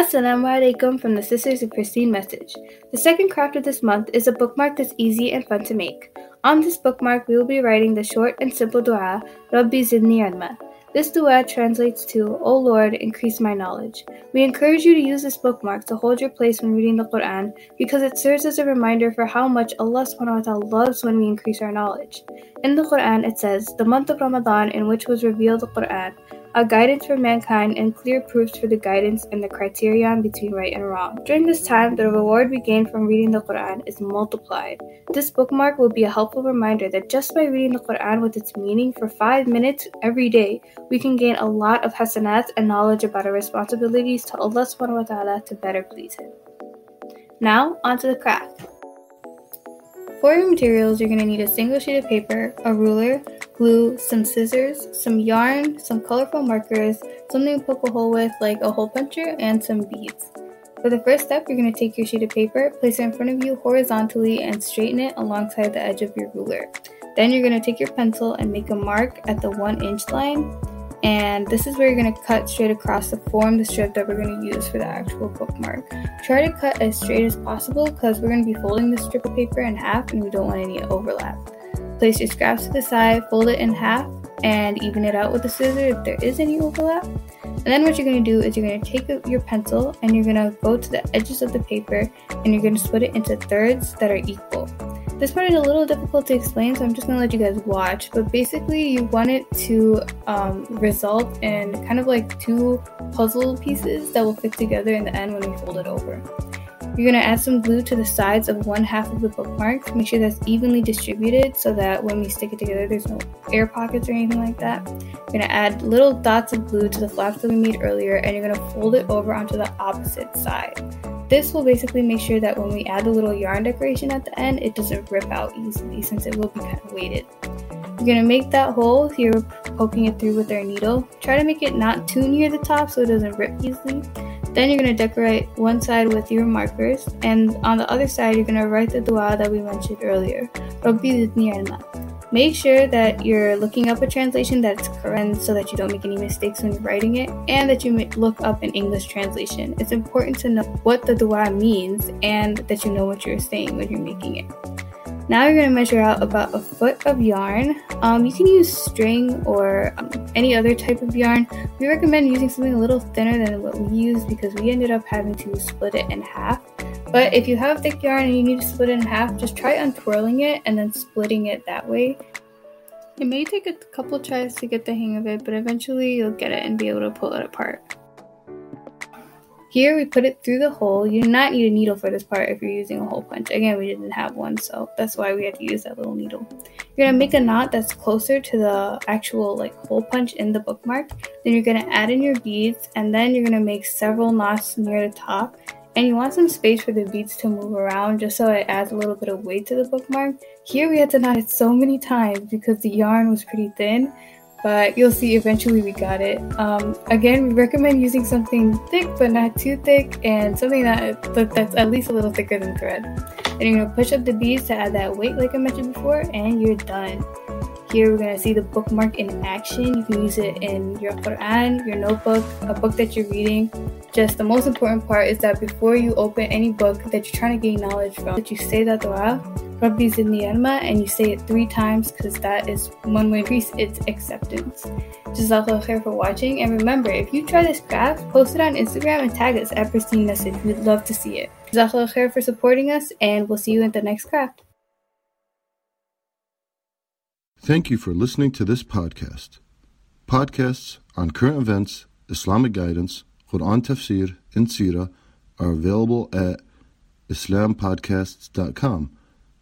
Assalamu alaikum from the Sisters of Pristine Message. The second craft of this month is a bookmark that's easy and fun to make. On this bookmark, we will be writing the short and simple dua, Rabbi Zidni. This dua translates to, O Lord, increase my knowledge. We encourage you to use this bookmark to hold your place when reading the Quran because it serves as a reminder for how much Allah subhanahu wa ta'ala loves when we increase our knowledge. In the Quran, it says, The month of Ramadan in which was revealed the Quran, a guidance for mankind and clear proofs for the guidance and the criterion between right and wrong. During this time, the reward we gain from reading the Quran is multiplied. This bookmark will be a helpful reminder that just by reading the Quran with its meaning for five minutes every day, we can gain a lot of hasanat and knowledge about our responsibilities to Allah subhanahu wa ta'ala to better please Him. Now, onto the craft. For your materials, you're going to need a single sheet of paper, a ruler, glue, some scissors, some yarn, some colorful markers, something to poke a hole with like a hole puncher, and some beads. For the first step, you're going to take your sheet of paper, place it in front of you horizontally, and straighten it alongside the edge of your ruler. Then you're going to take your pencil and make a mark at the one inch line and this is where you're going to cut straight across to form the strip that we're going to use for the actual bookmark. Try to cut as straight as possible because we're going to be folding this strip of paper in half and we don't want any overlap. Place your scraps to the side, fold it in half, and even it out with a scissor if there is any overlap. And then what you're going to do is you're going to take your pencil and you're going to go to the edges of the paper and you're going to split it into thirds that are equal. This part is a little difficult to explain, so I'm just gonna let you guys watch. But basically, you want it to um, result in kind of like two puzzle pieces that will fit together in the end when we fold it over. You're gonna add some glue to the sides of one half of the bookmark. Make sure that's evenly distributed so that when we stick it together, there's no air pockets or anything like that. You're gonna add little dots of glue to the flaps that we made earlier, and you're gonna fold it over onto the opposite side. This will basically make sure that when we add the little yarn decoration at the end, it doesn't rip out easily since it will be kind of weighted. You're gonna make that hole here, poking it through with our needle. Try to make it not too near the top so it doesn't rip easily. Then you're gonna decorate one side with your markers, and on the other side, you're gonna write the dua that we mentioned earlier. Make sure that you're looking up a translation that's correct so that you don't make any mistakes when you're writing it and that you look up an English translation. It's important to know what the dua means and that you know what you're saying when you're making it. Now you're going to measure out about a foot of yarn. Um, you can use string or um, any other type of yarn. We recommend using something a little thinner than what we used because we ended up having to split it in half. But if you have thick yarn and you need to split it in half, just try untwirling it and then splitting it that way. It may take a couple tries to get the hang of it, but eventually you'll get it and be able to pull it apart. Here we put it through the hole. You do not need a needle for this part if you're using a hole punch. Again, we didn't have one, so that's why we had to use that little needle. You're gonna make a knot that's closer to the actual like hole punch in the bookmark. Then you're gonna add in your beads, and then you're gonna make several knots near the top and you want some space for the beads to move around just so it adds a little bit of weight to the bookmark. Here we had to knot it so many times because the yarn was pretty thin, but you'll see eventually we got it. Um, again, we recommend using something thick but not too thick and something that that's at least a little thicker than thread. Then you're gonna push up the beads to add that weight like I mentioned before and you're done. Here we're to see the bookmark in action. You can use it in your Quran, your notebook, a book that you're reading. Just the most important part is that before you open any book that you're trying to gain knowledge from, that you say that dua, Rabbi Zidni Ilma, and you say it three times because that is one way to increase its acceptance. Jazakallah khair for watching, and remember, if you try this craft, post it on Instagram and tag us at Pristine Message. We'd love to see it. Jazakallah khair for supporting us, and we'll see you in the next craft. Thank you for listening to this podcast. Podcasts on current events, Islamic guidance, Quran tafsir, and seerah are available at islampodcasts.com